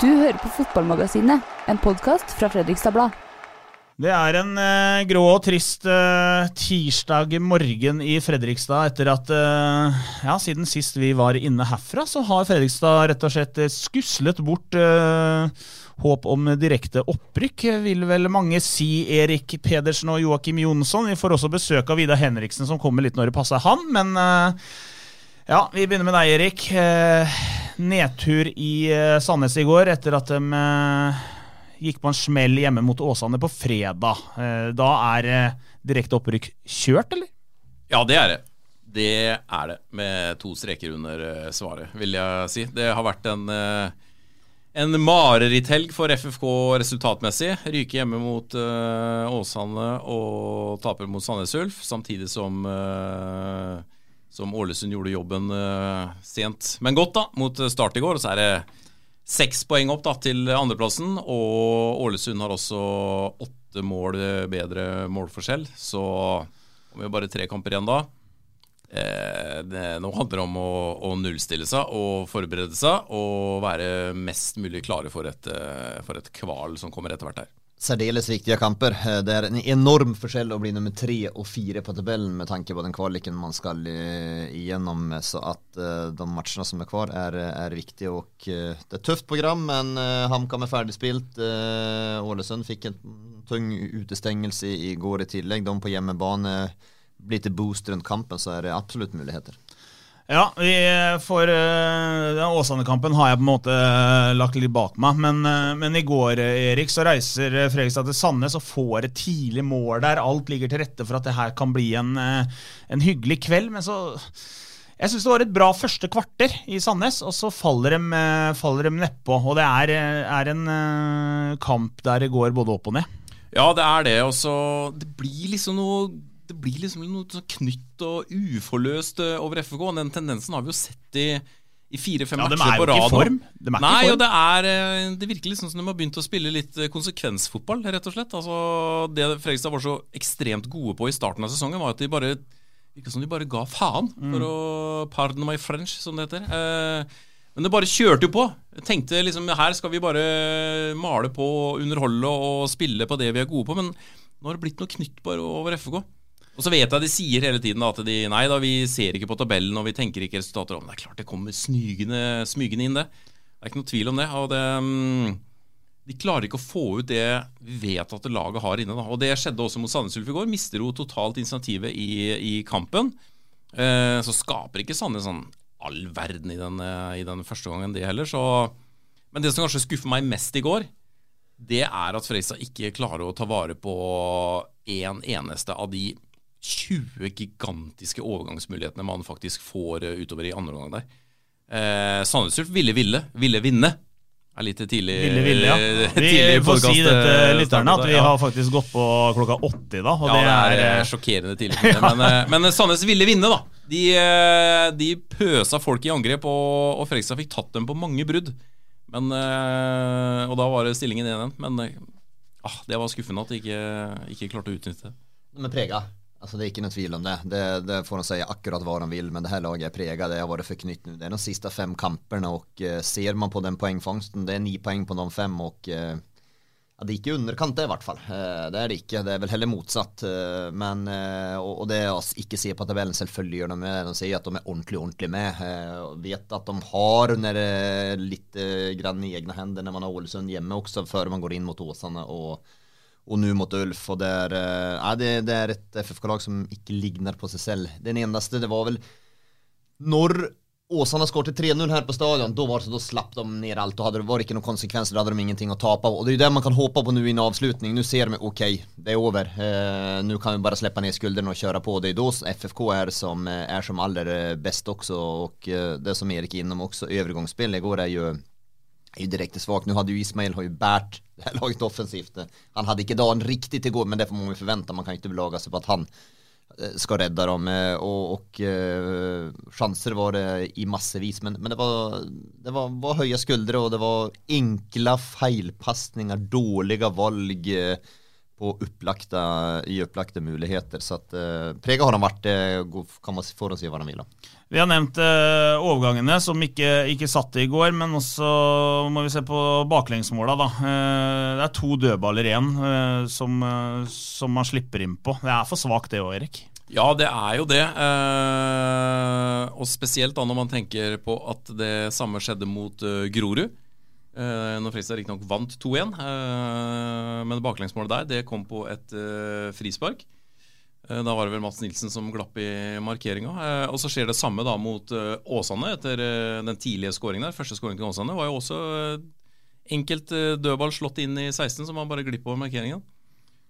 Du hører på Fotballmagasinet, en podkast fra Fredrikstad Blad. Det er en eh, grå og trist eh, tirsdag morgen i Fredrikstad etter at eh, Ja, siden sist vi var inne herfra, så har Fredrikstad rett og slett eh, skuslet bort eh, håp om direkte opprykk, vil vel mange si. Erik Pedersen og Joakim Jonsson. Vi får også besøk av Vidar Henriksen, som kommer litt når det passer han, men eh, ja, vi begynner med deg, Erik. Nedtur i eh, Sandnes i går etter at de eh, gikk på en smell hjemme mot Åsane på fredag. Eh, da er direkte opprykk kjørt, eller? Ja, det er det. Det er det, med to streker under svaret, vil jeg si. Det har vært en, en mareritthelg for FFK resultatmessig. Ryke hjemme mot uh, Åsane og taper mot Sandnes Ulf, samtidig som eh, som Ålesund gjorde jobben uh, sent, men godt, da, mot Start i går. Så er det seks poeng opp da, til andreplassen, og Ålesund har også åtte mål bedre målforskjell. Så om vi har bare tre kamper igjen da eh, det, Nå handler det om å, å nullstille seg og forberede seg og være mest mulig klare for et, eh, for et kval som kommer etter hvert her. Særdeles viktige kamper. Eh, Det er en enorm forskjell å bli nummer tre og fire på tabellen med tanke på den kvaliken man skal eh, igjennom. Så at eh, de matchene som er kvar, er, er viktige. Og det er et tøft program, men HamKam er ferdigspilt. Ålesund fikk en tung utestengelse i går i tillegg. De på hjemmebane blir til boost rundt kampen, så er det absolutt muligheter. Ja, vi får ja, Åsane-kampen har jeg på en måte eh, lagt litt bak meg. Men, eh, men i går eh, Erik, så reiser eh, Fredrikstad til Sandnes og får et tidlig mål der. Alt ligger til rette for at det her kan bli en, eh, en hyggelig kveld. Men så Jeg syns det var et bra første kvarter i Sandnes, og så faller de, eh, faller de nedpå. Og det er, eh, er en eh, kamp der det går både opp og ned. Ja, det er det. Og så Det blir liksom noe Det blir liksom noe sånn knytt og uforløst eh, over FK. Og den tendensen har vi jo sett i i fire-fem Ja, matcher er på ikke rad. De er ikke i Nei, form. og det er eh, Det virker liksom som de har begynt å spille litt eh, konsekvensfotball, rett og slett. Altså, Det Fredrikstad var så ekstremt gode på i starten av sesongen, var at de bare virka som de bare ga faen, Mm. for å pardon my French, som det heter. Eh, men det bare kjørte jo på. Jeg tenkte liksom her skal vi bare male på, underholde og spille på det vi er gode på. Men nå har det blitt noe knytt bare over FK. Og så vet jeg de sier hele tiden at de nei da, vi ser ikke på tabellen og vi tenker ikke resultater om. Det er klart det kommer smygende, smygende inn, det. Det er ikke noe tvil om det. Og det mm, de klarer ikke å få ut det vi vet at laget har inne. Da. Og Det skjedde også mot Sandnes Ulf i går. Mister jo totalt initiativet i, i kampen. Eh, så skaper ikke Sandnes sånn all verden i den, eh, i den første gangen, det heller. Så, men det som kanskje skuffer meg mest i går, det er at Fredrikstad ikke klarer å ta vare på en eneste av de 20 gigantiske overgangsmulighetene man faktisk får eh, utover i andre omgang der. Eh, Sandnes Ulf ville ville, ville vinne. Er litt tidlig Ville, ville, ja. Vi får si det til eh, lytterne at vi ja. har faktisk gått på klokka 80 da. Og ja, det er, eh, eh, sjokkerende tidlig. Men, men Sandnes ville vinne, da. De, de pøsa folk i angrep, og, og Fredrikstad fikk tatt dem på mange brudd. Men, eh, og da var det stillingen 1-1. Men ah, det var skuffende at de ikke, ikke klarte å utnytte det. De er prega. Altså, det er ikke noe tvil om det. det. Det får de si akkurat hva de vil, men det her laget er prega. Det har vært forknytt nå. Det er de siste fem kampene, og eh, ser man på den poengfangsten, det er ni poeng på de fem, og eh, ja, Det er ikke underkant, det, i hvert fall. Eh, det er det ikke. Det er vel heller motsatt. Eh, men, eh, og det å ikke se på tabellen, selvfølgelig gjør de med. De sier at de er ordentlig, ordentlig med. Og vet at de har litt grann i egne hender når man har Ålesund hjemme også, før man går inn mot Åsane og, og nå mot Ulf. Det er, ja, det, det er et FFK-lag som ikke ligner på seg selv. Den eneste, det var vel når Åsane skåret 3-0 her på stadion, da slapp de ned alt. og hadde det var ikke noen konsekvenser, da hadde de ingenting å tape. Og Det er jo det man kan håpe på nå i en avslutning. Nå ser de ok, det er over. Eh, nå kan vi bare slippe ned skuldrene og kjøre på. Det er da FFK er som, eh, er som aller eh, best også. Og eh, det som Erik er innom også, overgangsspill i går, er jo er jo direkte svagt. Nå hadde ju Ismail har jo bärt det her laget offensivt. Han hadde ikke dagen riktig til går, men det får man jo förvänta. Man kan ikke belaga seg på at han Eh, ska rädda dem eh, och, och eh, chanser var det i massevis men, men det var, det var, var höga skuldre och det var enkla feilpasninger, dåliga valg på upplagda, i upplagda muligheter. Så at uh, Prega har de vært, kan man se hva de vil. Vi har nevnt uh, overgangene som ikke, ikke satte i går, men også må vi se på baklengsmåla. Da. Uh, det er to dødballer igjen uh, som, som, man slipper inn på. Det er for svakt det òg, Erik? Ja, det er jo det. Eh, og spesielt da når man tenker på at det samme skjedde mot uh, Grorud. Uh, når Fredrikstad riktignok vant 2-1, eh, men baklengsmålet der det kom på et eh, frispark. Eh, da var det vel Mats Nilsen som glapp i markeringa. Eh, og så skjer det samme da mot Åsane etter den tidlige skåringen der. Første skåring til Åsane var jo også enkelt dødball slått inn i 16, som man bare glipp over markeringen.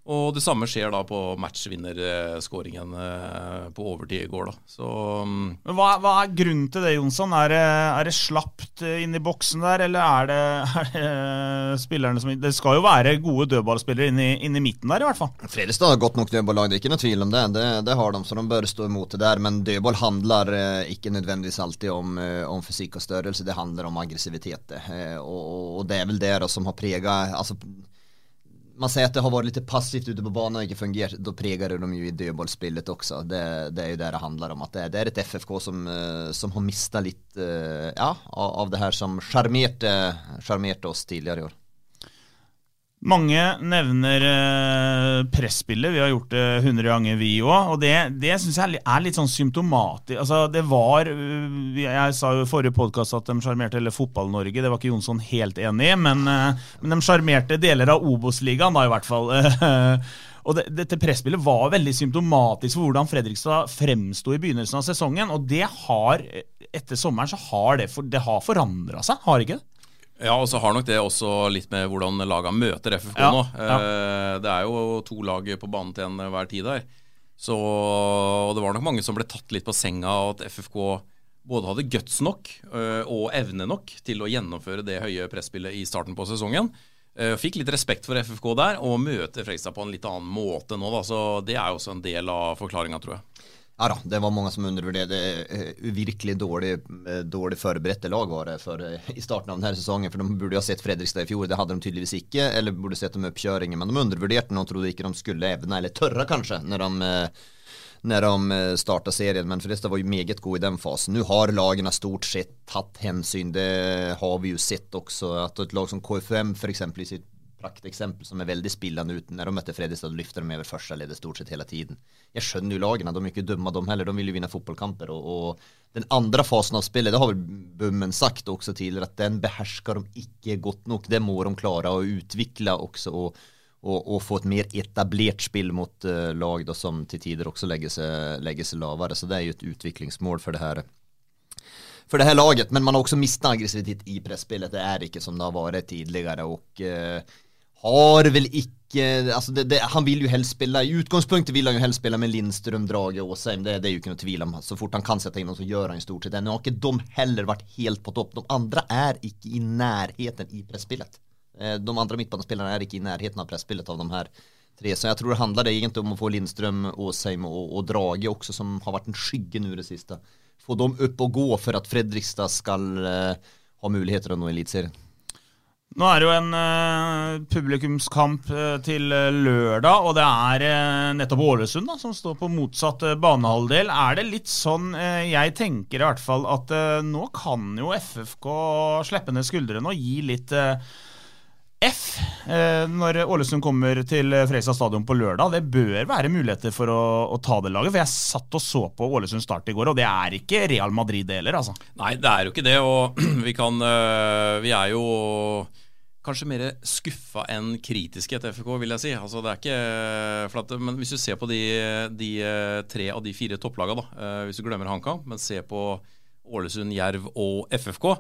Og det samme skjer da på matchvinnerskåringen eh, på overtid i går. da. Så, Men hva, hva, er grunnen til det, Jonsson? Er det, er det slapt eh, inn i boksen der, eller er det, er det spillerne som Det skal jo være gode dødballspillere inn i, inn i midten der, i hvert fall. Fredrikstad har godt nok dødballag, det er ikke noe tvil om det. det. det. har de, så de bør stå imot det der. Men dødball handler eh, ikke nødvendigvis alltid om, om fysikk og størrelse, det handler om aggressivitet. Og, og, det er vel det som har prega altså, man säger att det har varit lite passivt ute på banan och inte fungerat, då preger det dem ju i dödbollsspelet också. Det, det, är ju det det handlar om, att det, det är ett FFK som, eh, som har mistat lite eh, ja, av det här som charmerte oss tidigare i år. Mange nevner eh, presspillet. Vi har gjort det 100 ganger, vi òg. Og det, det syns jeg er litt sånn symptomatisk. Altså, det var eh, Jeg sa jo i forrige podkast at de sjarmerte hele Fotball-Norge. Det var ikke Jonsson helt enig i, men, eh, men de sjarmerte deler av Obos-ligaen, da, i hvert fall. og det, dette presspillet var veldig symptomatisk for hvordan Fredrikstad fremsto i begynnelsen av sesongen. Og det har, etter sommeren, så har det, for, det har forandra seg, har ikke det? Ja, og så har nok det også litt med hvordan laga møter FFK ja, nå. Ja. Eh, det er jo to lag på banen til enhver tid der. Så og det var nok mange som ble tatt litt på senga av at FFK både hadde guts nok eh, og evne nok til å gjennomføre det høye presspillet i starten på sesongen. Eh, fikk litt respekt for FFK der, og møter Frekstad på en litt annen måte nå. Da. Så det er jo også en del av forklaringa, tror jeg. Ja da, det var mange som undervurderte Eh, virkelig dårlig, eh, dårlig forberedte lag var det for, eh, i starten av denne sesongen. For de burde ha sett Fredrikstad i fjor, det hadde de tydeligvis ikke. Eller burde sett dem oppkjøringen. Men de undervurderte og trodde ikke de skulle evne, eller tørre kanskje, når de, når de starta serien. Men Fredrikstad var jo meget god i den fasen. Nå har lagene stort sett tatt hensyn. Det har vi jo sett også. At et lag som KFM eksempel i sitt prakteksempel som er veldig spillende ut. Når de møtte Fredrikstad, lyfte de over første ledet stort sett hele tiden. Jeg skjønner jo lagene, de er ikke dumme de heller. De vil jo vinne fotballkamper. Og, og, den andre fasen av spillet, det har vel Bummen sagt også tidligere, at den behersker de ikke godt nok. Det må de klare å utvikle også. og og, og, få et mer etablert spill mot uh, lag da, som til tider også legger seg, legger seg lavere. Så det er jo et utviklingsmål for det her for det her laget. Men man har også mistet aggressivitet i presspillet. Det er ikke som det har vært tidligere. og uh, har vel ikke altså det, det, Han vil jo helst spille I utgangspunktet vil han jo helst spille med Lindstrøm, Drage og Åsheim. Det, det, er jo ikke noe tvil om. Så fort han kan sette inn noe, så gjør han i stort sett det. Nå har ikke de heller vært helt på topp. De andre er ikke i nærheten i presspillet. Eh, de andre midtbanespillerne er ikke i nærheten av presspillet av de her tre. Så jeg tror det handler egentlig om å få Lindstrøm, Åsheim og, og Drage også, som har vært en skygge nå i det siste. Få dem opp og gå for at Fredrikstad skal uh, ha muligheter å nå Eliteserien. Nå er det jo en uh, publikumskamp uh, til uh, lørdag, og det er nettopp Ålesund da, som står på motsatt banehalvdel. Er det litt sånn jeg tenker i hvert fall at nå kan jo FFK slippe ned skuldrene og gi litt F eh, når Ålesund kommer til Fredrikstad stadion på lørdag. Det bør være muligheter for å, å, ta det laget. For jeg satt og så på Ålesund start i går, og det er ikke Real Madrid det heller, altså. Nei, det er jo ikke det. Og vi kan Vi er jo kanskje mer skuffa enn kritiske etter FK, vil jeg si. Altså, det er ikke flatt, Men hvis du ser på de, de tre av de fire topplagene, da, eh, hvis du glemmer HamKam, men ser på Ålesund, Jerv og FFK,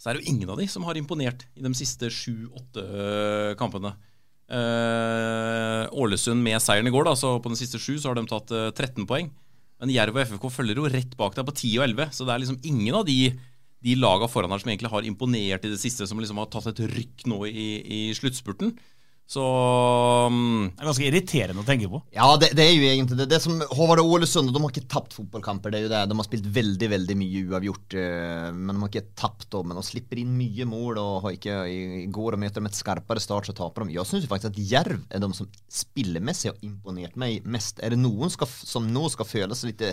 så er det jo ingen av de som har imponert i de siste sju-åtte eh, kampene. Eh, Ålesund med seieren i går, da, så på de siste sju så har de tatt eh, 13 poeng. Men Jerv og FFK følger jo rett bak deg på 10 og 11, så det er liksom ingen av de de laga foran her som egentlig har imponert i det siste, som liksom har tatt et rykk nå i, i sluttspurten. Så um, Det er ganske irriterende å tenke på. Ja, det, det er jo egentlig det. Det som Håvard og Ålesund, de har ikke tapt fotballkamper. det er jo det. De har spilt veldig veldig mye uavgjort, eh, men de har ikke tapt. Men de slipper inn mye mål. og har ikke, I går og møter de et skarpere start, så taper de. Jeg syns faktisk at Jerv er de som spillemessig har imponert meg mest. Er det noen skal, som nå skal føle seg litt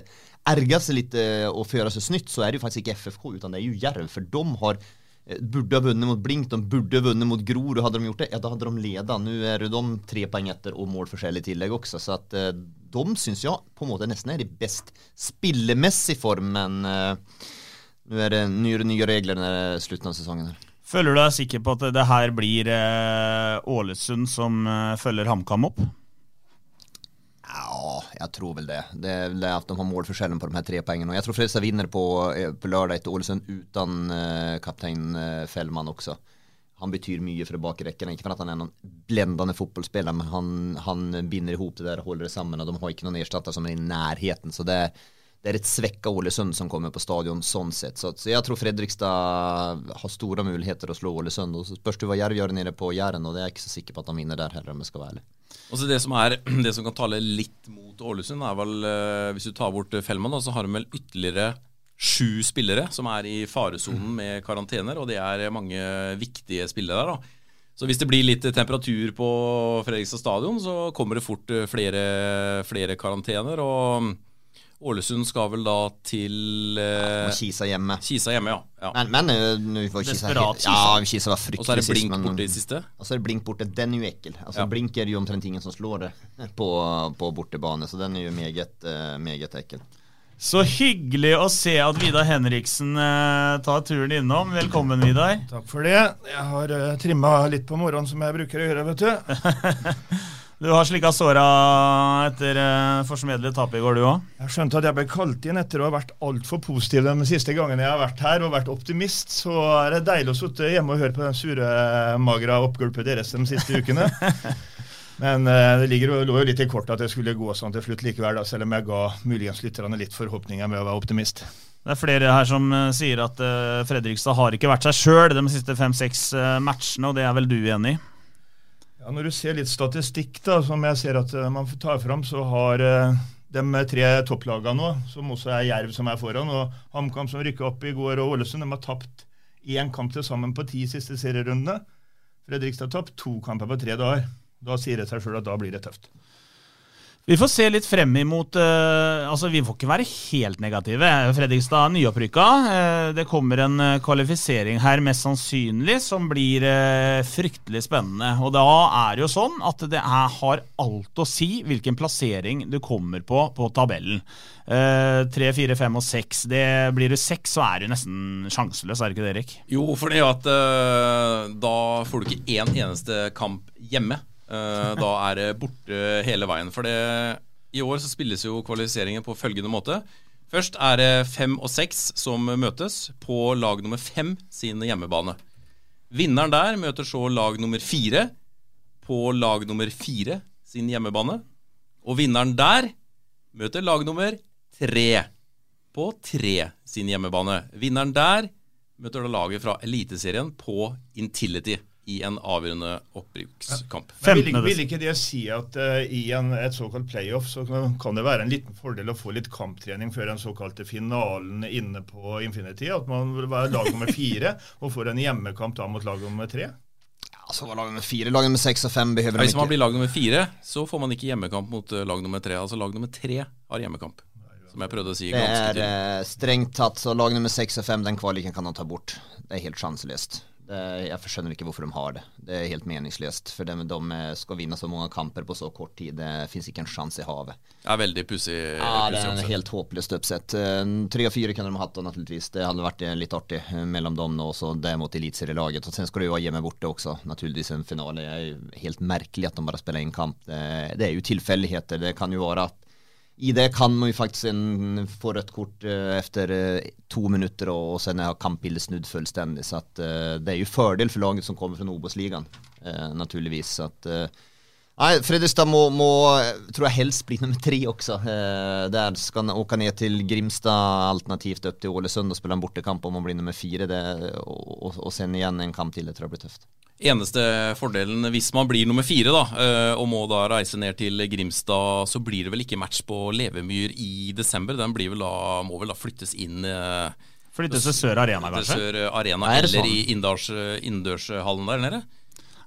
erge seg litt og føle seg snytt, så er det jo faktisk ikke FFK, utan det er jo Jerv. For de har Eh, burde ha vunnet mot Blink, de burde vunnet mot Grorud. Hadde de gjort det, ja, da hadde de leda. Nå er de tre poeng etter og målforskjell i tillegg også. Så at eh, de syns jeg på en måte nesten er i best spillemessig form, men uh, nå er det nye, nye regler når er slutten av sesongen. her. Føler du deg sikker på at det her blir Ålesund som følger HamKam opp? Ja, jeg tror vel det. Det er det at de har målforskjellen på de her tre poengene. Og jeg tror Fredrikstad vinner på, eh, på lørdag etter Ålesund uten uh, kaptein uh, Fellmann også. Han betyr mye for bakrekkene. Ikke for at han er noen blendende fotballspiller, men han, han binder ihop det der og holder det sammen. Og de har ikke noen erstatter som er i nærheten. Så det, det er et svekka Ålesund som kommer på stadion sånn sett. Så, så, jeg tror Fredrikstad har store muligheter å slå Ålesund. Og så spørs det hva Jerv gjør nede på Jæren, og det er jeg ikke så sikker på at han vinner der heller, om jeg skal være ærlig. Altså det som, er, det som kan tale litt mot Ålesund, er vel eh, Hvis du tar bort Fellmann, da, så har de vel ytterligere sju spillere som er i faresonen med karantener, og det er mange viktige spillere der. da. Så hvis det blir litt temperatur på Fredrikstad stadion, så kommer det fort eh, flere, flere karantener. og Ålesund skal vel da til eh, Kisa hjemme. Kisa hjemme, ja. ja. Men, men eh, nå var Kisa Kisa. Ja, Kisa var fryktelig Og så er det Blink sist, borte i siste. Og så er det Blink borte. Den er jo ekkel. Altså, ja. Blink er jo omtrent ingen som slår det på, på bortebane, så den er jo meget, uh, meget ekkel. Så hyggelig å se at Vidar Henriksen eh, tar turen innom. Velkommen, Vidar. Takk for det. Jeg har uh, trimma litt på morgenen, som jeg bruker å gjøre, vet du. Du har slikka såra etter uh, forsmedlet tap i går, du òg? Jeg skjønte at jeg ble kalt inn etter å ha vært altfor positiv de siste gangene jeg har vært her og vært optimist. Så er det deilig å sitte hjemme og høre på den sure, magra oppgulpet deres de siste ukene. Men uh, det ligger, lå jo litt i kortet at det skulle gå sånn til slutt likevel, da, selv om jeg ga muligens lytterne litt forhåpninger med å være optimist. Det er flere her som uh, sier at Fredrikstad har ikke vært seg sjøl de siste fem-seks matchene, og det er vel du enig i? Ja, Når du ser litt statistikk, da, som jeg ser at eh, man tar fram, så har uh, de tre topplagene nå, som også er Jerv som er foran, og HamKam som rykka opp i går, og Ålesund, de har tapt én kamp til sammen på ti siste serierundene. Fredrikstad har tapt to kamper på tre dager. Da sier det seg sjøl at da blir det tøft. Vi får se litt frem imot uh, altså Vi får ikke være helt negative. Fredrikstad nyopprykka. Uh, det kommer en uh, kvalifisering her, mest sannsynlig, som blir fryktelig spennende. Og da er det jo sånn at det er, har alt å si hvilken plassering du kommer på på tabellen. Tre, fire, fem og seks. Blir du seks, så er du nesten sjanseløs, er det ikke det, Erik? Jo, for det at da får du ikke én eneste kamp hjemme. Uh, da er det borte hele veien. For det, i år så spilles jo kvalifiseringen på følgende måte. Først er det fem og seks som møtes på lag nummer fem sin hjemmebane. Vinneren der møter så lag nummer fire på lag nummer fire sin hjemmebane. Og vinneren der møter lag nummer tre på tre sin hjemmebane. Vinneren der møter da laget fra Eliteserien på Intility i en avgjørende opprykkskamp. Ja. Vil, vil, ikke det si at uh, i en, et såkalt playoff så kan det være en liten fordel å få litt kamptrening før den såkalte finalen inne på Infinity? At man vil være lag nummer fire og får en hjemmekamp da mot lag nummer tre? Altså lag nummer fire, lag nummer seks og fem behøver Hvis man blir lag nummer fire, så får man ikke hjemmekamp mot uh, lag nummer tre. Altså lag nummer tre har hjemmekamp. Som jeg prøvde å si Det er uh, strengt tatt så lag nummer seks og fem, den kvaliken kan man ta bort. Det er helt sjanseløst Det, jeg skjønner ikke hvorfor de har det. Det er helt meningsløst. For de, de skal vinne så mange kamper på så kort tid. Det fins ikke en sjanse i havet. Det er veldig pussig. Ja, det er en helt håpløst oppsett. Eh, tre og fire kunne de hatt, naturligvis. Det hadde vært litt artig eh, mellom dem og så det mot eliteserielaget. Og sen skal du jo ha hjemme borte også, naturligvis en finale. Det er jo helt merkelig at de bare spiller én kamp. Det, det er jo tilfeldigheter. Det kan jo være at i det kan man faktisk en, få rødt kort uh, efter uh, to minutter, og, og sen har kampbildet snudd fullstendig. Så at, uh, det er jo fordel for laget som kommer fra Obosligan eh, naturligvis. Så at, eh, Nej, Fredrikstad må, må, tror jeg helst bli nummer tre også. Eh, der skal han åke ned til Grimstad, alternativt opp til Ålesund og spille en bortekamp om å bli nummer fire. Det, og, og, og sen igjen en kamp til. Det tror jeg blir tøft. Eneste fordelen hvis man blir nummer fire da, eh, og må da reise ned til Grimstad, så blir det vel ikke match på Levemyr i desember. Den vel da, må vel da flyttes inn eh, Flyttes til Sør Arena, kanskje? Sør Arena, Eller sånn? i innendørshallen der nede.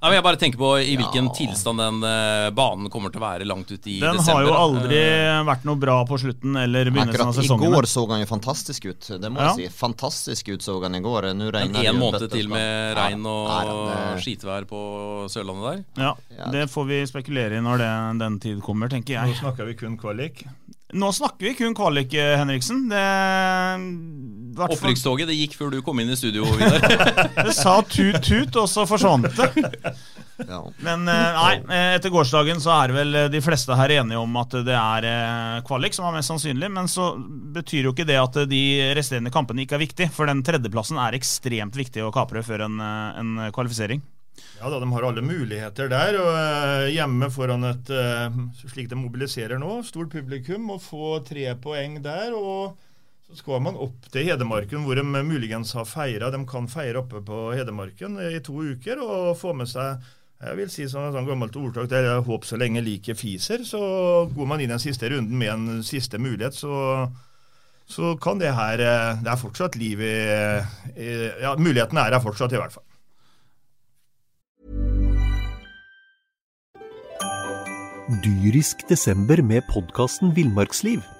Nei, men jeg bare tenker på i hvilken ja. tilstand den uh, banen kommer til å være langt ut i den desember. Den har jo aldri uh, vært noe bra på slutten eller begynnelsen av sesongen. I går så han jo fantastisk ut, det må ja. jeg si. Fantastisk ut så han i går. Nå regner det En måned til med regn og ja, skitvær på Sørlandet der? Ja, det får vi spekulere i når det, den tid kommer, tenker jeg. Nå snakker vi kun kvalik. Nå snakker vi kun kvalik, Henriksen. Henriksen. Opprykkstoget det gikk før du kom inn i studio, Vidar. det sa tut-tut, og så forsvant det. Ja. Men eh, nei, eh, etter gårsdagen så er vel de fleste her enige om at det er kvalik som er mest sannsynlig. Men så betyr jo ikke det at de resterende kampene ikke er viktig. For den tredjeplassen er ekstremt viktig å kapre før en, en kvalifisering. Ja da, De har alle muligheter der. og Hjemme foran et slik de mobiliserer nå, stort publikum, og få tre poeng der. og Så skal man opp til Hedmarken, hvor de muligens har feira. De kan feire oppe på Hedmarken i to uker og få med seg jeg vil si som sånn gammelt ordtak det er håper så lenge liket fiser. Så går man inn den siste runden med en siste mulighet, så, så kan det her eh, Det er fortsatt liv i, i Ja, muligheten er her fortsatt, i hvert fall. dyrisk desember med podkasten Villmarksliv.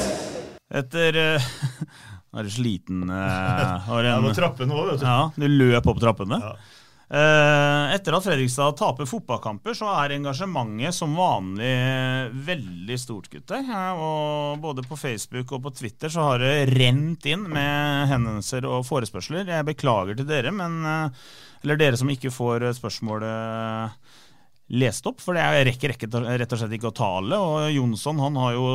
Etter uh, Er du sliten? Uh, har en, ja, trappene òg, vet du. Ja, du løp opp trappene. Ja. Uh, etter at Fredrikstad taper fotballkamper, så er engasjementet som vanlig veldig stort, gutter. Og både på Facebook og på Twitter så har det rent inn med henvendelser og forespørsler. Jeg beklager til dere, men Eller dere som ikke får spørsmålet lest opp, for jeg rekker, rett og slett ikke å tale. Og Jonsson han har jo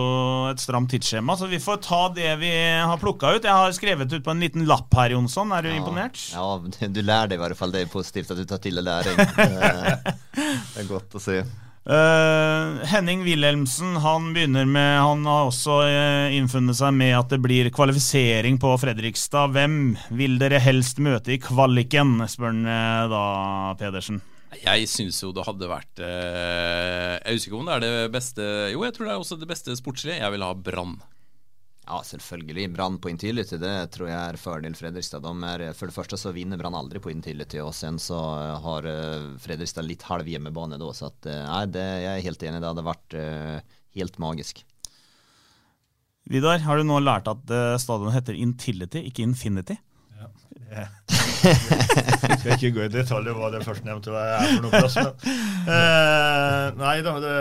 et stramt tidsskjema, så vi får ta det vi har plukka ut. Jeg har skrevet ut på en liten lapp her, Jonsson. Er du ja, imponert? Ja, du lærer det i hvert fall. Det er positivt at du tar til deg læring. Det er godt å se. Uh, Henning Wilhelmsen han begynner med Han har også uh, innfunnet seg med at det blir kvalifisering på Fredrikstad. Hvem vil dere helst møte i kvaliken, spør han uh, da, Pedersen. Jeg syns jo det hadde vært eh, Jeg husker ikke om det er det beste Jo, jeg tror det er også det beste sportslige. Jeg vil ha Brann. Ja, selvfølgelig. Brann på Intility det tror jeg er fordel Fredrikstad. De er, for det første så vinner Brann aldri på Intility, og sen så har uh, Fredrikstad litt halv hjemmebane da. Så at, nei, det, jeg er helt enig. Det hadde vært uh, helt magisk. Vidar, har du nå lært at stadionet heter Intility, ikke Infinity? Ja, det jeg skal ikke gå i detalj hva det førstnevnte er for noe plass. Men, eh, nei da, det,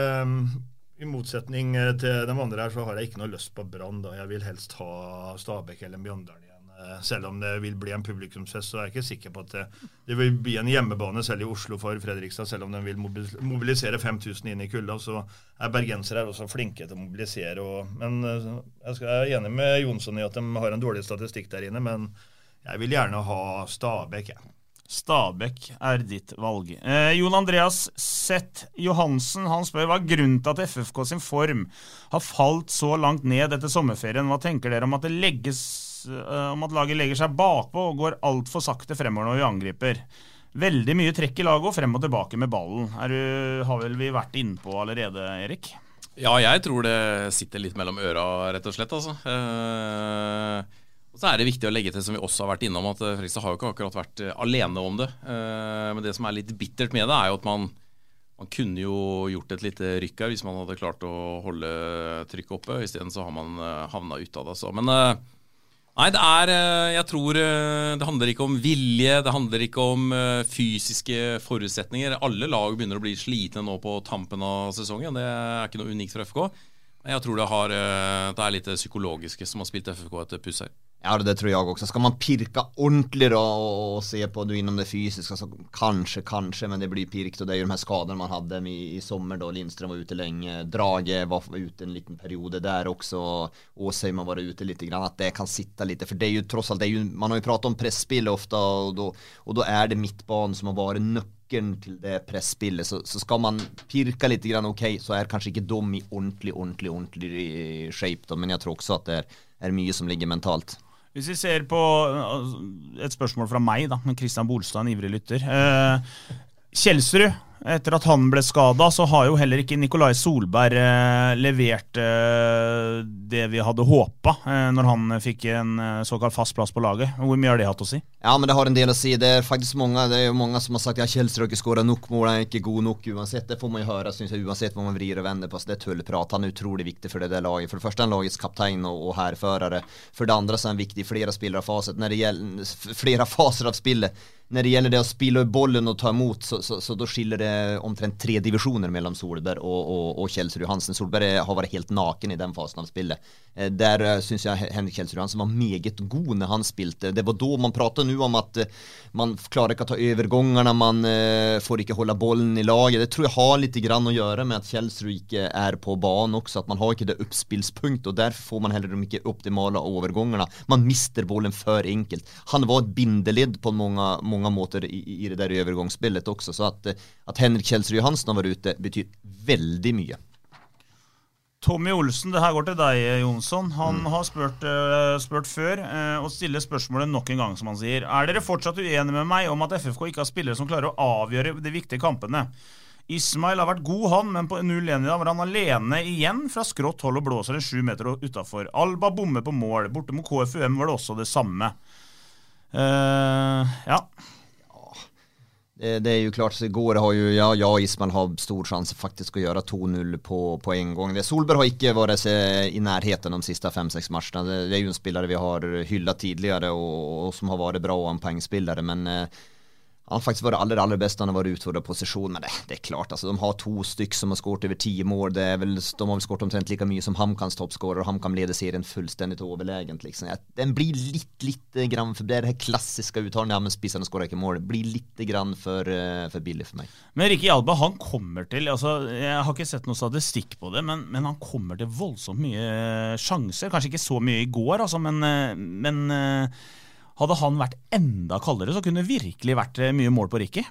i motsetning til de andre her, så har jeg ikke noe lyst på Brann. Jeg vil helst ha Stabæk eller Mjøndalen igjen. Eh, selv om det vil bli en publikumsfest, så er jeg ikke sikker på at det, det, vil bli en hjemmebane selv i Oslo for Fredrikstad, selv om de vil mobilisere 5000 inn i kulda. Så er bergensere også flinke til å mobilisere. Og, men eh, jeg, skal, jeg er enig med Jonsson i at de har en dårlig statistikk der inne. men jeg vil gjerne ha Stabæk, jeg. Stabæk er ditt valg. Eh, Jon Andreas Seth Johansen han spør hva er grunnen til at FFK sin form har falt så langt ned etter sommerferien. Hva tenker dere om at, legges, eh, om at laget legger seg bakpå og går altfor sakte fremover når vi angriper? Veldig mye trekk i laget og frem og tilbake med ballen. Er du, har vel vi vært innpå allerede, Erik? Ja, jeg tror det sitter litt mellom øra, rett og slett. Altså. Eh, og så er det viktig å legge til, som vi også har vært innom, at eh, Fredrikstad har jo ikke akkurat vært eh, alene om det. Eh, men det som er litt bittert med det, er jo at man, man kunne jo gjort et lite rykk her hvis man hadde klart å holde trykket oppe. Isteden så har man havna ut av det. Så. Men nei, det er Jeg tror det handler ikke om vilje, det handler ikke om fysiske forutsetninger. Alle lag begynner å bli slitne nå på tampen av sesongen. Det er ikke noe unikt for FK. Jeg tror det, har, det er litt det psykologiske som har spilt FK et puss her. Ja, det tror jeg også. Skal man pirke ordentlig da, og, og se på du innom det fysiske, så kanskje, kanskje, men det blir pirkt Og det er jo de her skadene man hadde i, i sommer, da Lindstrøm var ute lenge. Drage var ute en liten periode der også. Åsheim har vært ute litt. att det kan sitte litt. For det er jo tross alt det ju, man har jo pratet om presspill ofte, og da er det midtbanen som har vært nøkkelen til det presspillet. Så, så skal man pirke litt, ok, så er kanskje ikke dem i ordentlig, ordentlig, ordentlig shape, da, men jeg tror også at det er, er mye som ligger mentalt. Hvis vi ser på altså, et spørsmål fra meg, da, med Christian Bolstad, en ivrig lytter. Eh, Kjelsrud, etter at han ble skada, så har jo heller ikke Nikolai Solberg eh, levert eh, det vi hadde håpa eh, når han fikk en såkalt fast plass på laget. Hvor mye har det hatt å si? Ja, men det har en del å si. Det er faktisk mange, det er mange som har sagt ja, Kjelsrud ikke skåra nok mål, han er ikke god nok uansett. Det får man jo høre, synes jeg, uansett hva man vrir og vender på. Så det er tullprat. Han er utrolig viktig for det der laget. For det første er han lagets kaptein og, og hærfører. For det andre så er han viktig i flere spillere av faset. Når det gjelder flere faser av spillet. Når det gjelder det å spille bollen og ta imot, så, så, så da skiller det omtrent tre divisjoner mellom Solberg og, og, og Kjelsrud Johansen. Solberg har vært helt naken i den fasen av spillet. Eh, Der uh, syns jeg Henrik Kjelsrud Johansen var meget god når han spilte. Det var da man pratet nå om at eh, man klarer ikke å ta overgangene, man eh, får ikke holde bollen i laget. Det tror jeg har litt grann å gjøre med at Kjelsrud ikke er på banen også, at man har ikke det oppspillspunktet, og derfor får man heller de ikke optimale overgangene. Man mister bollen for enkelt. Han var et bindeledd på mange, mange måter i, i det der övergångsspelet også, så at, att Henrik Kjelsrud Johansen har vært ute, betyr veldig mye. Tommy Olsen, det her går til deg, Jonsson. Han har spurt, eh, spurt før, eh, og stiller spørsmålet nok en gang, som han sier. Er dere fortsatt uenige med meg om at FFK ikke har spillere som klarer å avgjøre de viktige kampene? Ismail har vært god, han, men på 0-1 i dag var han alene igjen fra skrått hold og blåser en sju meter utafor. Alba bommer på mål. Borte mot KFUM var det også det samme. Eh, ja. Det, det är ju klart, så igår har ju ja, jag Ismail har stor chans faktiskt att göra 2-0 på, på en gång. Solberg har ikke vært i nærheten de siste fem-seks matchene. Det, är ju en spelare vi har hyllat tidigare och, och som har varit bra och en poängspelare. Men eh, han har faktisk vært aller, aller best han har vært utfordret posisjon, men det, det er klart, altså, de har to stykk som har skåret over ti mål. Det er vel, de har vel skåret omtrent like mye som HamKams toppskårer, og HamKam leder serien fullstendig overlegent. Liksom. Den blir litt, litt grann for Det er det klassiske uttalen, ja, men spissene skårer ikke mål. Det blir litt grann for, uh, for billig for meg. Men Rikke Hjalba, han kommer til altså, Jeg har ikke sett noe statistikk på det, men, men han kommer til voldsomt mye sjanser. Kanskje ikke så mye i går, altså, men, men hadde han vært enda kaldere, så kunne det virkelig vært mye mål på Ricky.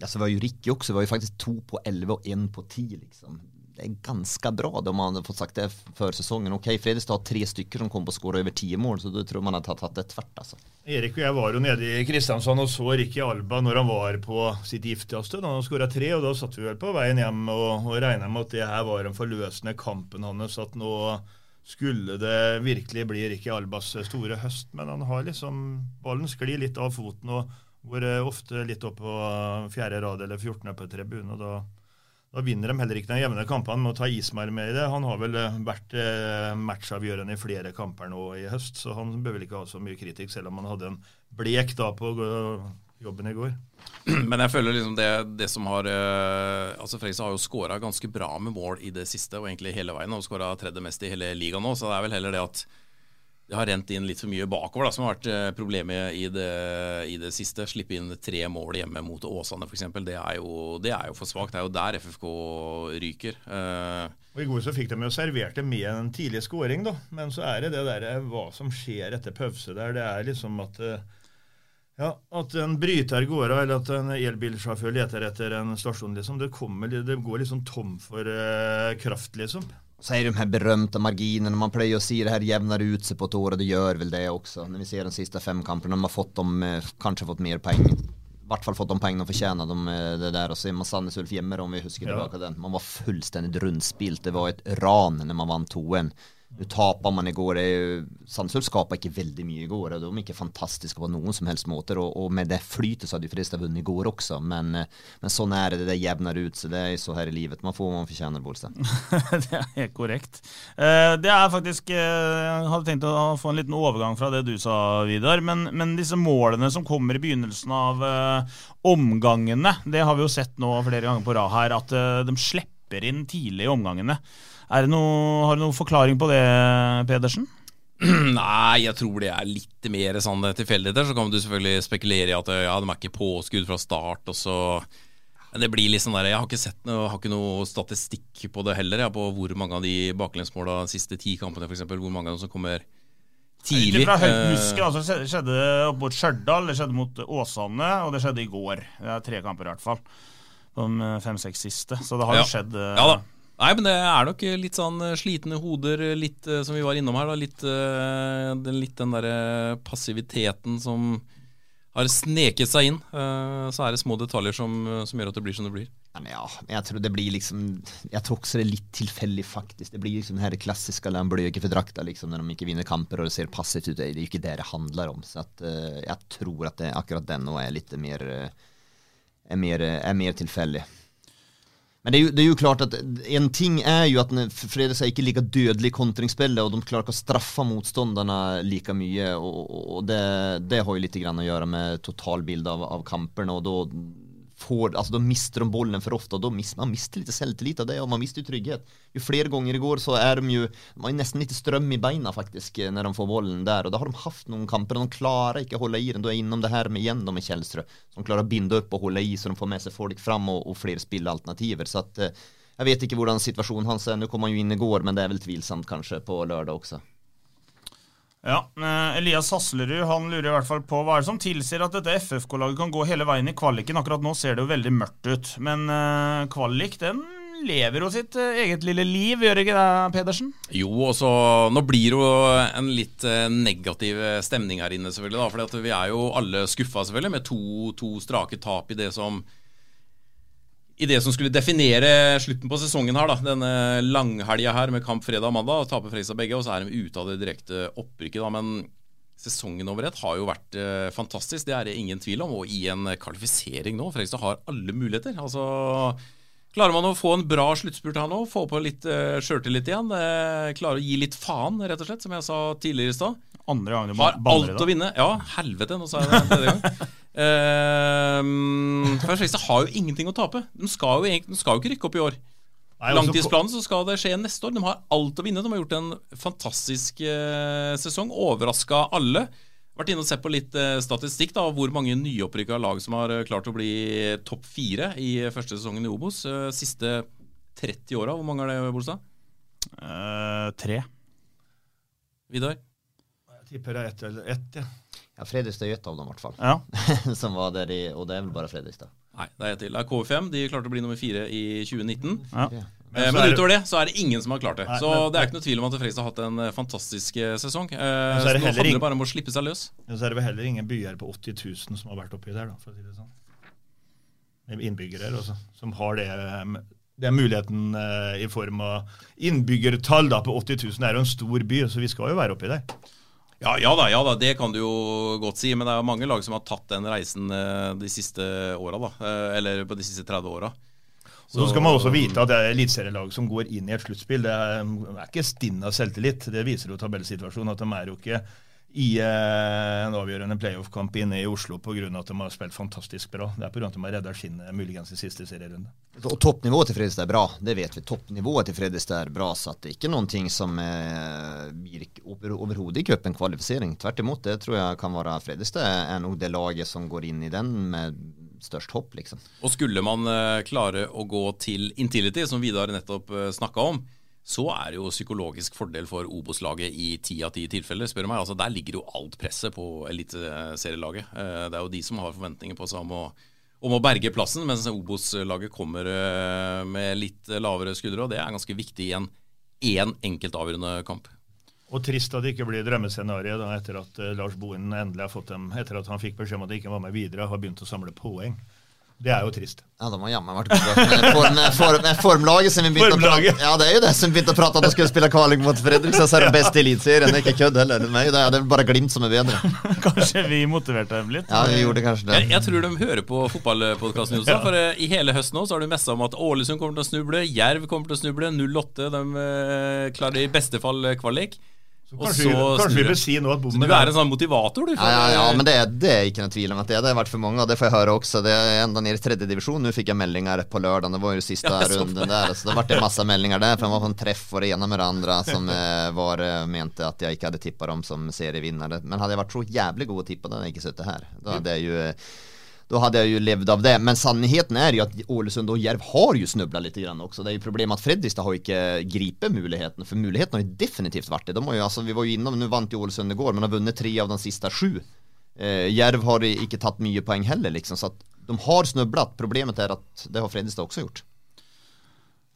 Ja, så var jo Ricky også. Det var jo faktisk to på 11 og én på 10, liksom. Det er ganske bra om man hadde fått sagt det før sesongen. Ok, Fredrikstad har tre stykker som kom på å skåre over ti mål, så da tror man hadde tatt det tvert. altså. Erik og jeg var jo nede i Kristiansand og så Ricky Alba når han var på sitt giftigste. Da han skåra tre, og da satt vi vel på veien hjem og, og regna med at det her var den forløsende kampen hans. At nå skulle det virkelig bli Ricky Albas store høst. Men han har liksom ballen sklir litt av foten og går ofte litt opp på fjerde rad eller 14. på tribunen. da, da vinner de heller ikke de jevne kampene med å ta Ismail med i det. Han har vel vært eh, matchavgjørende i flere kamper nå i høst, så han bør vel ikke ha så mye kritikk, selv om han hadde en blek da på jobben i går. Men jeg føler liksom det, det som har uh, Altså Fredrikstad har jo skåra ganske bra med mål i det siste, og egentlig hele veien. Og skåra tredje mest i hele ligaen nå, så det er vel heller det at det har rent inn litt for mye bakover, da, som har vært uh, problemet i det, i det, siste. Slippe inn tre mål hjemme mot Åsane f.eks. Det, er jo, det er jo for svakt. Det er jo der FFK ryker. Uh, og I går så fikk de jo servert det med en tidlig scoring, da. Men så er det det der hva som skjer etter pause der. Det er liksom at ja, At en bryter går av, eller at en elbilsjåfør leter etter en stasjon. liksom, Det, kommer, det går liksom tom for uh, kraft, liksom. Så er det de her berømte marginene. Man pleier å si det her jevner ut seg på et år, og det gjør vel det også. Når vi ser de siste fem kampene, de har fått dem, kanskje fått mer poeng. hvert fall fått de poengene de fortjener. De, eh, det der, og så er man Sandnes Ulf hjemme, om vi husker Ja. tilbake den. Man var fullstendig rundspilt. Det var et ran når man vant 2-1. Nå taper man i går. Ulf skapet ikke veldig mye i går. De er ikke fantastiske på noen som helst måter. Og, og med det flytet så hadde jo Fredrikstad vunnet i går også. Men, eh, men sånn er det. Det jevner ut så Det er så her i livet. Man får hva man fortjener, Bolstad. det helt korrekt. Eh, Det er faktisk eh, Jeg hadde tenkt å få en liten overgang fra det du sa, Vidar. Men, men disse målene som kommer i begynnelsen av eh, omgangene, det har vi jo sett nå flere ganger på rad her, at eh, de slipper inn tidlig i omgangene. Det noe, har du noen forklaring på det, Pedersen? Nei, jeg tror det er litt mer sånn tilfeldigheter. Så kan du selvfølgelig spekulere i at ja, de er ikke påskudd fra start, og så det blir litt sånn der Jeg har ikke sett noe, har ikke noe statistikk på det heller, jeg, på hvor mange av de baklengsmåla de siste ti kampene, f.eks., hvor mange av dem som kommer tidlig. Ut fra høyt Eh, altså, skjedde- opp mot Stjørdal, det skjedde mot Åsane, og det skjedde i går. Det er tre kamper i hvert fall. De fem-seks siste. Så det har Ja. jo skjedd eh, Ja da. Nei, men det er nok litt sånn eh, slitne hoder, litt eh, som vi var innom her. da Litt eh, litt den derre passiviteten som har sneket seg inn. Eh, Så er det små detaljer som, som gjør at det blir som det blir. Ja, men ja, jeg tror det blir liksom Jeg tror også det er litt tilfeldig, faktisk. Det blir liksom det her klassiske La en bløke for liksom, når de ikke vinner kamper og det ser passivt ut. Det er jo ikke det det handler om. Så at, eh, jeg tror at det, akkurat den nå er litt mer eh, er mer, er mer tilfeldig. Men det er, jo, det er jo klart at en ting er jo at Fredrikstad ikke like dødelig i kontringsspillet, og de klarer ikke å straffe motstanderne like mye. Og, og- det, det har jo litt å gjøre med totalbildet av, av kampene. og da får, altså, da mister de bollen for ofte, og da mis, man mister litt selvtillit av det, og man mister jo trygghet. Flere ganger i går så er de jo De har nesten litt strøm i beina faktisk eh, når de får bollen der, og da har de hatt noen kamper, og de klarer ikke å holde i den. Da er innom det her med igjen da med Kjellstrø, som klarer å binde opp og holde i, så de får med seg folk fram og, og flere spillealternativer. Så at eh, vet ikke hvordan situasjonen hans er. Nå kom han jo inn i går, men det er vel tvilsomt kanskje på lørdag også. Ja, eh, Elias Haslerud han lurer i hvert fall på hva er det som tilsier at dette FFK-laget kan gå hele veien i kvaliken. Akkurat nå ser det jo veldig mørkt ut, men uh, kvalik den lever jo sitt eh, eget lille liv, gjør ikke det, Pedersen? Jo, og så Nå blir det jo en litt negativ stemning her inne, selvfølgelig. da, fordi Vi er jo alle skuffa selvfølgelig med to, to strake tap i det som i det som skulle definere slutten på sesongen her, da, denne langhelga her med kamp fredag og mandag, og taper Fredrikstad begge, og så er de ute av det direkte opprykket. da, Men sesongen over ett har jo vært eh, fantastisk, det er det ingen tvil om. Og i en kvalifisering nå, Fredrikstad har alle muligheter. altså Klarer man å få en bra sluttspurt her nå, få på litt uh, sjøltillit igjen, Uh, klare å gi litt faen, rett og slett, som jeg sa tidligere i stad. Andre gangen du Har alt å vinne. Ja, helvete, nå sa jeg det tredje gang. Uh, Fredrikstad har jo ingenting å tape. De skal jo, de skal jo ikke rykke opp i år. Nei, altså, Langtidsplanen så skal det skje neste år. De har alt å vinne. De har gjort en fantastisk uh, sesong. Overraska alle. Vært inne og sett på litt uh, statistikk da, hvor mange nyopprykka lag som har eh, klart å bli topp fire i første sesongen i Obos. Siste 30 åra, hvor mange er det, Bolstad? Eh, tre. Vidar? Tipper det er ett eller ett, ja. Ja, Fredrikstad er ett av dem, i hvert fall. Ja. som var der i, og det er vel bare Fredrikstad. Nei, det er ett til. Det er KV5. De klarte å bli nummer fire i 2019. Ja. Eh, Men så Men er utover det så er det ingen som har klart det. Nei, Så men- det er ikke noe tvil om at Fredrikstad har hatt en eh, fantastisk eh, sesong. Eh, så er så nå heller handler det bare om å slippe seg løs. Men så er det vel heller ingen byer på 80 000 som har vært oppi der, da, for å si det sånn. Med Innbyggere også, som har det, det muligheten eh, i form av innbyggertall da, på 80 000. Det er jo en stor by, så vi skal jo være oppi der. Ja, ja da, ja da, det kan du jo godt si. Men det er mange lag som har tatt den reisen eh, de siste åra. Eh, Eller på de siste 30 åra. Så, Så skal man også vite at det er eliteserielag som går inn i et sluttspill. Det er, er ikke stinn av selvtillit. Det viser jo tabellsituasjonen. At de er jo ikke i eh, en avgjørende playoff-kamp inne i Oslo pga. at de har spilt fantastisk bra. Det er pga. at de har redda skinnet muligens i siste serierunde. Og toppnivået til Fredrikstad er bra, det vet vi. Toppnivået til Fredrikstad er bra, så det er ikke noen ting som eh, blir overhodet ikke opp en kvalifisering. Tvert imot, det tror jeg kan være Fredrikstad er nok det laget som går inn i den med størst hopp, liksom. Og skulle man eh, klare å gå til Intility, som Vidar nettopp uh, snakka om, så er det jo psykologisk fordel for Obos-laget i ti av ti tilfeller, spør du meg. Altså, der ligger jo alt presset på eliteserielaget. Eh, det er jo de som har forventninger på seg om å, om å berge plassen, mens Obos-laget kommer eh, med litt lavere skuldre. Og det er ganske viktig i en én enkelt avgjørende kamp. Og trist at det ikke blir drømmescenarioet etter at eh, Lars Bohinen endelig har fått dem, etter at han fikk beskjed om at de ikke var med videre, har begynt å samle poeng. Det er jo trist. Ja, de har jammen vært gode. med, form, form, formlaget som vi begynte å Formlaget. prate Ja, det er jo det som begynte å prate om at de skulle spille kvalik mot Fredrikstad, så er det best i Eliteserien. Det er ikke kødd heller. Det er, det er bare Glimt som er bedre. Kanskje vi motiverte dem litt? Ja, vi gjorde kanskje det. Jeg, jeg tror de hører på fotballpodkasten, Jonsson. For eh, i hele høst nå så har du messa om at Ålesund kommer til å snuble, Jerv kommer til å snuble, 08 de eh, klarer i beste fall eh, kvalik. Og kanskje vi- kanskje vi bør si nå at bommen Så du er- en sånn motivator, du. Ja, ja, ja, men det, det er ikke noe tvil om at det, det har vært for mange, og det får jeg høre også. Det er enda nede i tredje divisjon. Nå fikk jeg meldinger på lørdag, det var jo siste Ja, så runden der. Så det ble masse meldinger der, for jeg var på en treff for det ene med det andre som eh, var, eh, mente at jeg ikke hadde tippa dem som serievinnere. Men hadde jeg vært så jævlig god å tippe, hadde jeg ikke sittet her. Da hadde jeg jo eh, då hade jag ju levd av det. Men sannheten är ju att Ålesund och Järv har ju snubblat lite grann också. Det är ju problemet att Fredrikstad har ikke inte gripit muligheten. För muligheten har ju definitivt varit det. De har ju, alltså, vi var ju innom, nu vant ju Ålesund igår, men har vunnit tre av de sista sju. Eh, Järv har inte tagit mye poäng heller liksom. Så att de har snubblat. Problemet är att det har Fredrikstad också gjort.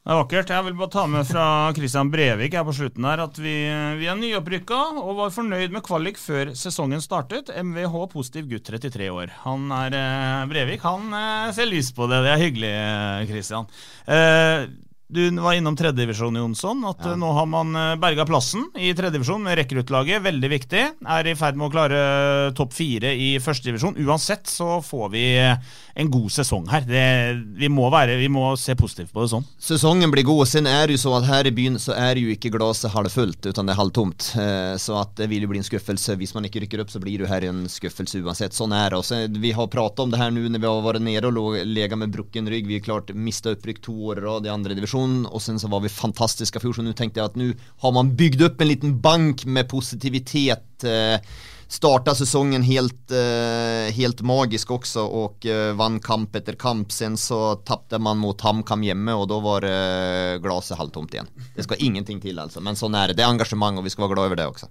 Det er vakkert. Jeg vil bare ta med fra Christian Brevik her på slutten her at vi, vi er nyopprykka og var fornøyd med kvalik før sesongen startet. MVH positiv gutt 33 år. Han er eh, Brevik. Han eh, ser lys på det. Det er hyggelig, Christian. Eh, du var innom tredjedivisjon, Jonsson. At ja. nå har man eh, berga plassen i tredjedivisjon med rekruttlaget. Veldig viktig. Er i ferd med å klare topp fire i førstedivisjon. Uansett så får vi eh, en god sesong her. Det, vi, må være, vi må se positivt på det sånn. Sesongen blir god, sen er det jo så at her i byen så er jo ikke glasset halvfullt utan det er halvtomt. Eh, Så at det vil jo bli en skuffelse. Hvis man ikke rykker opp, så blir det her en skuffelse uansett. Sånn er det. Også. vi har pratet om det her nå når vi har vært nede og legat med brukken rygg. Vi har klart mista opprykk to år i rad i division och sen så var vi fantastiska fjol. Så nu tänkte jag att nu har man byggt upp en liten bank med positivitet. Eh, starta säsongen helt, eh, helt magisk också och eh, vann kamp efter kamp. Sen så tappade man mot HamKam hjemme och då var eh, glaset halvtomt igen. Det ska ingenting till alltså, men sånn är det. Det är engagemang och vi ska vara glada över det också.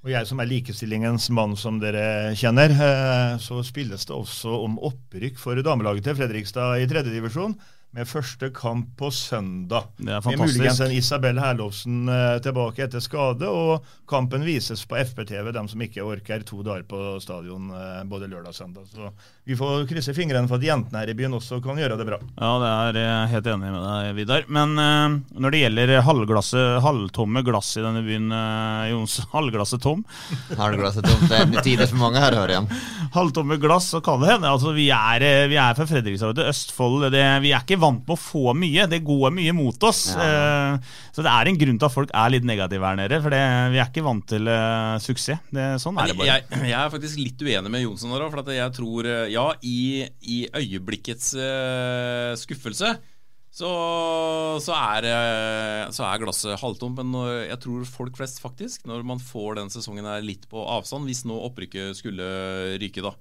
Og jeg som er likestillingens mann, som dere kjenner, eh, så spilles det også om opprykk for damelaget til Fredrikstad i tredjedivisjon. Med første kamp på søndag. Det er Med fantastisk. muligens en Isabel Herlovsen eh, tilbake etter skade. Og kampen vises på FPTV, dem som ikke orker to dager på stadion eh, både lørdag og søndag. Så vi får krysse fingrene for at jentene her i byen også kan gjøre det bra. Ja, det er jeg helt enig med deg, Vidar. Men uh, når det gjelder halvglasset, halvtomme glass i denne byen, uh, Jons, halvglasset tom Halvglasset tomt, det er tider for mange her, hører jeg. Halvtomme glass, så kan det hende. Altså, vi, er, eh, vi er fra Fredrikstad, Østfold. Det, vi er ikke vant med å få mye. Det går mye mot oss. Ja. så det er en grunn til at folk er litt negative her nede. For det, vi er ikke vant til uh, suksess. Det, sånn er det bare. jeg, jeg er faktisk litt uenig med Jonsson her òg. For at jeg tror, eh, ja, i, i øyeblikkets uh, skuffelse så, så, er, eh, så er glasset halvtomt. Men når, jeg tror folk flest faktisk, når man får den sesongen her litt på avstand, hvis nå opprykket skulle ryke, da,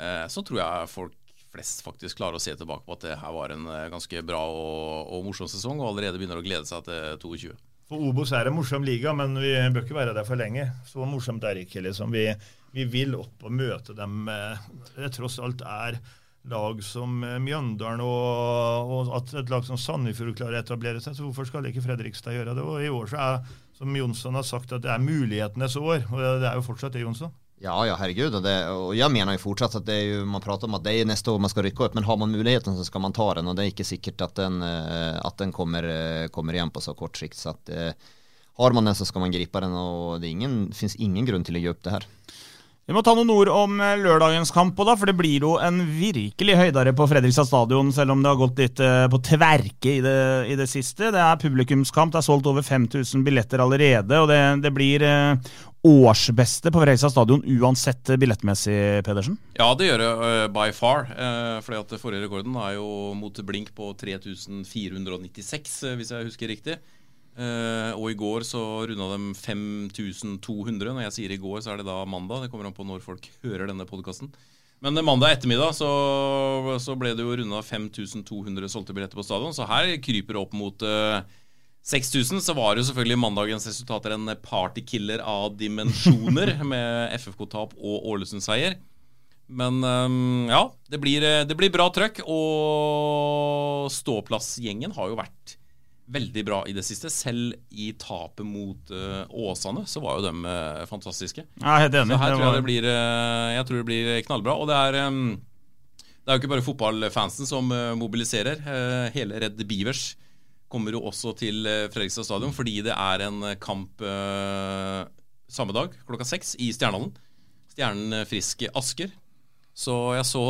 eh, så tror jeg folk flest faktisk klarer å se tilbake på at det her var en eh, ganske bra og, og morsom sesong, og allerede begynner å glede seg til 22. For Obos er en morsom liga, men vi bør ikke være der for lenge. Så morsomt er det ikke. liksom. Vi, vi vil opp og møte dem. eh, Det tross alt er lag som eh, Mjøndalen og, og at et lag som Sandefjord klarer å etablere seg. Så hvorfor skal ikke Fredrikstad gjøre det? Og i år så er, som Jonsson har sagt, at det er mulighetenes år. Og det er jo fortsatt det, Jonsson. Ja, ja, herregud. Og, det, og jeg mener jo fortsatt at ju, man prater om at det er neste år man skal rykke opp, men har man muligheten, så skal man ta den Og det er ikke sikkert at den, at den kommer, eh, kommer igjen på så kort sikt. Så att, eh, har man den så skal man gripe den Og det fins ingen, grunn ingen å till opp det her. Vi må ta noen ord om eh, lørdagens kamp, da, for det blir jo en virkelig høydare på Fredrikstad stadion, selv om det har gått litt eh, på tverke i det, i det siste. Det er publikumskamp, det er solgt over 5000 billetter allerede, og det, det blir eh, årsbeste på Fredrikstad stadion uansett billettmessig, Pedersen? Ja, det gjør det uh, by far. Uh, fordi at forrige rekorden er jo mot blink på 3496, uh, hvis jeg husker riktig. Uh, og i går så runda de 5200. Når jeg sier i går, så er det da mandag. Det kommer an på når folk hører denne podkasten. Men mandag ettermiddag så, så ble det jo runda 5200 solgte billetter på stadion. Så her kryper det opp mot uh, 6000. Så var jo selvfølgelig mandagens resultater en partykiller av dimensjoner, med FFK-tap og Ålesund-seier. Men um, ja, det blir, det blir bra trøkk. Og ståplassgjengen har jo vært veldig bra i det siste. Selv i tapet mot uh, Åsane så var jo dem uh, fantastiske. Jeg er helt enig. Så her tror jeg det blir, uh, jeg tror det blir knallbra. Og det er, um, det er jo ikke bare fotballfansen som mobiliserer. Hele Redd Beavers kommer jo også til uh, Fredrikstad stadion fordi det er en uh, kamp eh, samme dag klokka seks i Stjernehallen. Stjernen uh, Frisk Asker. Så jeg så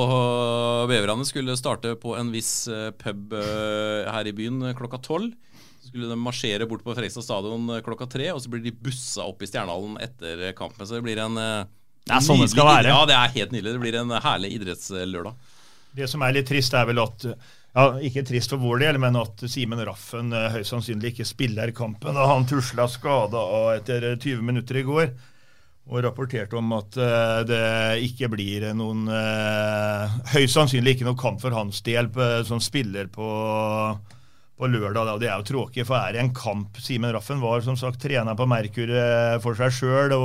beverne skulle starte på en viss pub her i byen klokka tolv. Så skulle de marsjere bort på Fredrikstad stadion klokka tre, og så blir de bussa opp i Stjernehallen etter kampen. Så det blir en Det er sånn det skal være. Ja, det er helt nydelig. Det blir en herlig idrettslørdag. Det som er litt trist, er vel at ja, Ikke trist for vår del, men at Simen Raffen eh, høyst sannsynlig ikke spiller kampen. og Han tusla skada etter eh, 20 minutter i går. Og rapporterte om at eh, det ikke blir noen eh, Høyst sannsynlig ikke noen kamp for hans del eh, som spiller på, på lørdag. Da. Det er jo tråkig, for er det en kamp Simen Raffen var som sagt trener på Merkur eh, for seg sjøl.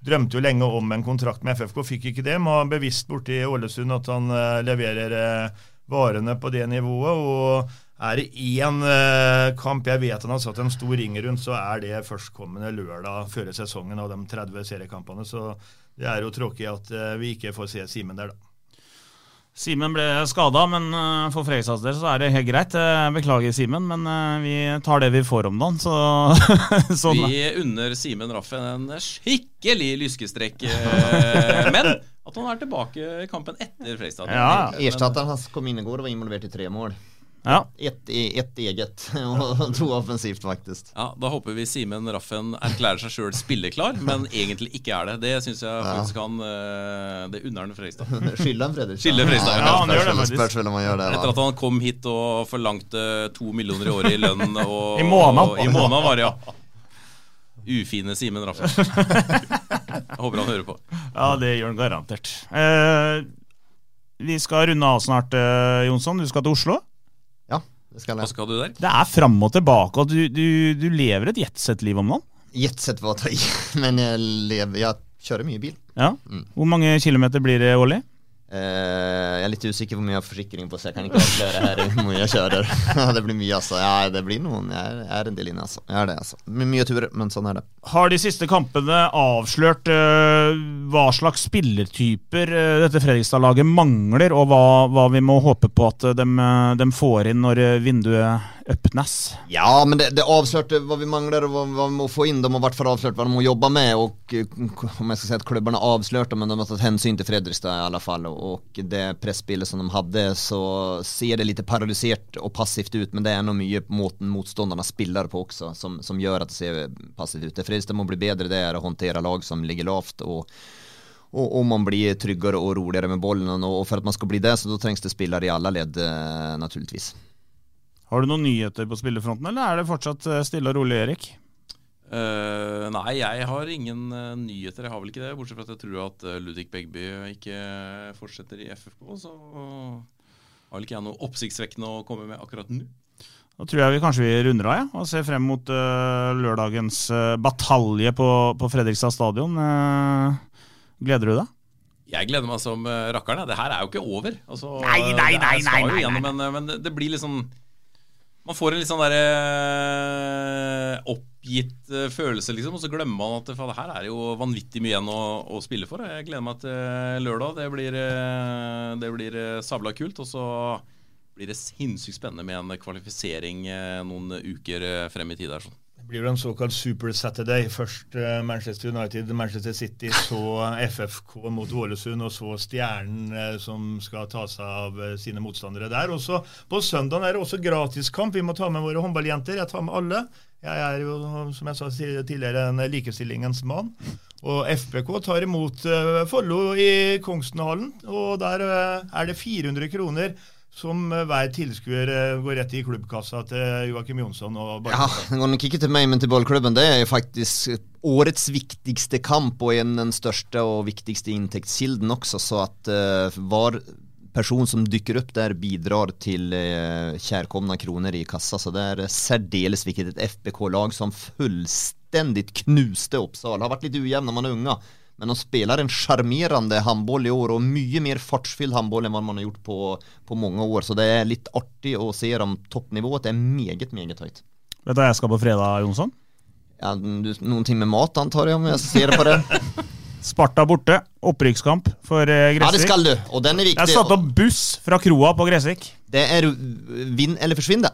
Drømte jo lenge om en kontrakt med FFK, fikk ikke det. Må bevisst borte i Ålesund at han eh, leverer eh, varene på det nivået. og er det én eh, kamp jeg vet han har satt en stor ring rundt, så er det førstkommende lørdag før sesongen av de 30 seriekampene. Så det er jo tråkig at eh, vi ikke får se Simen der, da. Simen ble skada, men eh, for Fredrikstads del så er det helt greit. Beklager, Simen, men vi tar det vi får om dagen. Så, sånn. Vi unner Simen Raffen en skikkelig lyskestrekk. Men at han er tilbake i kampen etter Fredrikstad. Ja. Erstatteren hans kom inn i går og var involvert i tre mål. Ja. Ett, et eget og to offensivt, faktisk. Ja, Da håper vi Simen Raffen erklærer seg sjøl spilleklar, men egentlig ikke er det. Det syns jeg faktisk han eh, Det unner han Fredrikstad. Skylder han Fredrikstad? Fredrikstad, Ja, han gjør det faktisk. Spørs vel om han gjør det. Etter at han kom hit og forlangte to millioner i året i lønn og I måneden. og- I måneden var det, ja. Ufine Simen Raffa Jeg håper han hører på. Ja, det gjør han garantert. Eh, vi skal runde av snart, eh, Jonsson. Du skal til Oslo? Ja, Det skal jeg. Hva skal du der? Det er fram og tilbake, og du, du, du lever et jetsett-liv om dagen. Jetsett var å ta i, men jeg, lever, jeg kjører mye bil. Ja. Hvor mange kilometer blir det årlig? Eh, jeg er litt usikker på hvor mye har forsikring på, så jeg kan ikke avsløre her hvor mye jeg kjører. det blir mye, altså. Ja, det blir noen. Jeg er, jeg er en del inne, altså. Jeg er det, altså. My- Mye turer, men sånn er det. Har de siste kampene avslørt uh, hva slags spillertyper uh, dette Fredrikstad-laget mangler, og hva, hva vi må håpe på at de, får inn når vinduet åpnes? Ja, men det, det avslørte hva vi mangler og hva, vi må få inn. De har hvert fall avslørt hva de må jobbe med. Og eh, om jeg skal si at klubbene avslørte, men de har tatt hensyn til Fredrikstad i alle fall. Og det presspillet som de hadde, så ser det litt paralysert og passivt ut. Men det er noe mye måten motstanderne spiller på også, som, som gjør at det ser passivt ut. Det Fredrikstad må bli bedre det er å håndtere lag som ligger lavt. og og om man blir tryggere og roligere med bollen. Og for at man skal bli det, så da trengs det spillere i alle ledd, eh, naturligvis. Har du noen nyheter på spillerfronten, eller er det fortsatt eh, stille og rolig, Erik? Uh, nei, jeg har ingen eh, nyheter. Jeg har vel ikke det. Bortsett fra at jeg tror at uh, Ludvig Begby ikke fortsetter i FFK. Så har vel ikke jeg noe oppsiktsvekkende å komme med akkurat nå. Da tror jeg vi kanskje vi runder av ja, og ser frem mot uh, lørdagens uh, batalje på, på Fredrikstad stadion. Uh, gleder du deg? Jeg gleder meg som uh, rakkeren. Det her er jo ikke over. Altså, Nei, nei, nei, nei, nei, nei, nei, gjennom, Men, men det, blir blir liksom Man får en litt sånn derre uh, oppgitt eh, følelse, liksom, og så glemmer man at faen, her er jo vanvittig mye igjen å, å spille for. Jeg gleder meg til lørdag. Det blir, eh, det blir eh, sabla kult. Og så blir det sinnssykt spennende med en kvalifisering eh, noen uker eh, frem i tid. her sånn. Det blir jo en såkalt Super Saturday. Først eh, Manchester United, Manchester City, så FFK mot Ålesund, og så Stjernen eh, som skal ta seg av eh, sine motstandere der. Også På søndag er det også gratiskamp. Vi må ta med våre håndballjenter. Jeg tar med alle. Jeg er jo, som jeg sa tidligere, en likestillingens mann. Og FBK tar imot Follo i Kongssenhallen, og der er det 400 kroner som eh, hver tilskuer eh, går rett i klubbkassa til Joakim Jonsson Ja, det går nok ikke til meg, men til ballklubben. Det er faktisk årets viktigste kamp og en den største og viktigste inntektskilden også, så at uh, person som dykker opp der, bidrar til kjærkomne kroner i kassa. Så det er særdeles viktig. Et FBK-lag som fullstendig knuste Oppsal. Har vært litt ujevn når man er unge. Men de spiller en sjarmerende håndball i år, og mye mer fartsfylt håndball enn hva man har gjort på, på mange år. Så det er litt artig å se om Toppnivået er meget, meget høyt. Vet du hva jeg skal på fredag, Jonsson? Ja, du, noen med mat, antar jeg, om jeg ser på det. Sparta borte. Opprykkskamp for eh, Gressvik. Ja, det skal du, og den er viktig. Jeg satte opp buss fra kroa på Gressvik. Det er vinn eller forsvinn, det.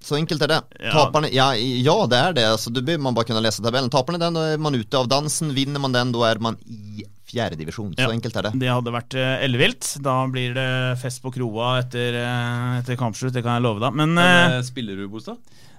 Så enkelt er det. Ja. Taperne, ja, ja, det er det. Altså, du bør man bare kunne lese tabellen. Taper man den, da er man ute av dansen. Vinner man den, da er man i fjerdedivisjon. Så Ja. enkelt er det. Det hadde vært eh, ellevilt. Da blir det fest på kroa etter, eh, etter kampslutt, det kan jeg love deg. Men, Men, eh, eh, spiller du, Bostad?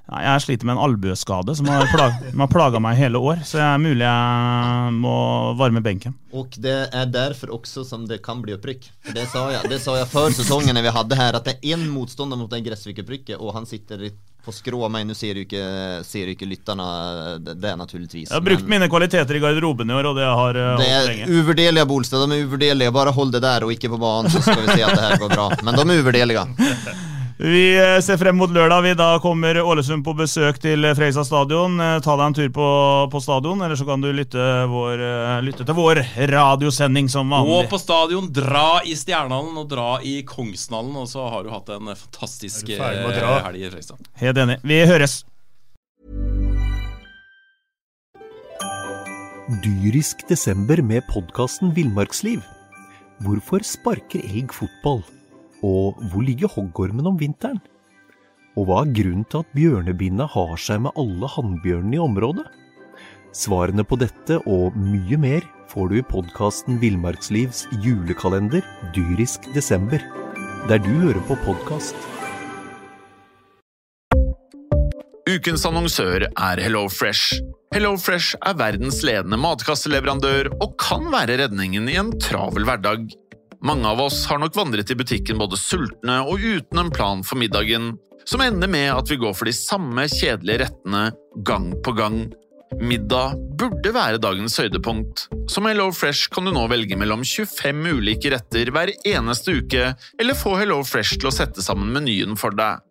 Nei, jeg sliter med en albueskade som har, plag, har plaga meg hele år. Så det er mulig jeg må varme benken. Og det er derfor også som det kan bli opprykk. Det sa jeg, det sa jeg før sesongen når vi hadde her, at det er én motstander mot det Gressvik-opprykket, og han sitter litt på skrå av meg. Nå ser du ikke, ser ikke lytterne det, det er naturligvis. Jeg har brukt mine kvaliteter i garderoben i år, og det har eh, Det er uvurderlige, Bolstad. De er uvurderlige. Bare hold det der og ikke på banen, så skal vi se at det her går bra. Men de er uvurderlige. Vi eh, ser frem mot lørdag. Vi, da kommer Ålesund på besøk til eh, Freisa stadion. Eh, Ta deg en tur på, på stadion, eller så kan du lytte, vår, lytte til vår radiosending som vanlig. Og på stadion, dra i Stjernehallen og dra i Kongsnallen, og så har du hatt en fantastisk helg i Fredrikstad. Helt enig. Vi høres. Dyrisk desember med podkasten Villmarksliv. Hvorfor sparker elg fotball? Og hvor ligger hoggormen om vinteren? Og hva er grunnen til at bjørnebinna har seg med alle hannbjørnene i området? Svarene på dette og mye mer får du i podkasten Villmarkslivs julekalender Dyrisk desember, der du hører på podkast. Ukens annonsør er HelloFresh. HelloFresh er verdens ledende matkasseleverandør og kan være redningen i en travel hverdag. Mange av oss har nok vandret i butikken både sultne og uten en plan for middagen, som ender med at vi går for de samme kjedelige rettene gang på gang. Middag burde være dagens høydepunkt. Som HelloFresh kan du nå velge mellom 25 ulike retter hver eneste uke, eller få HelloFresh til å sette sammen menyen for deg.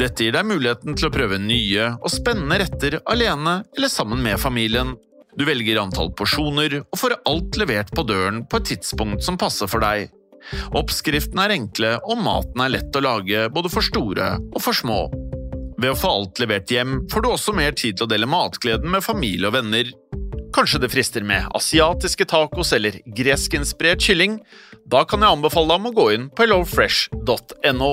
Dette gir deg muligheten til å prøve nye og spennende retter alene eller sammen med familien. Du velger antall porsjoner og får alt levert på døren på et tidspunkt som passer for deg. Oppskriftene er enkle, og maten er lett å lage både for store og for små. Ved å få alt levert hjem får du også mer tid til å dele matgleden med familie og venner. Kanskje det frister med asiatiske tacos eller greskinspirert kylling? Da kan jeg anbefale deg om å gå inn på hellofresh.no.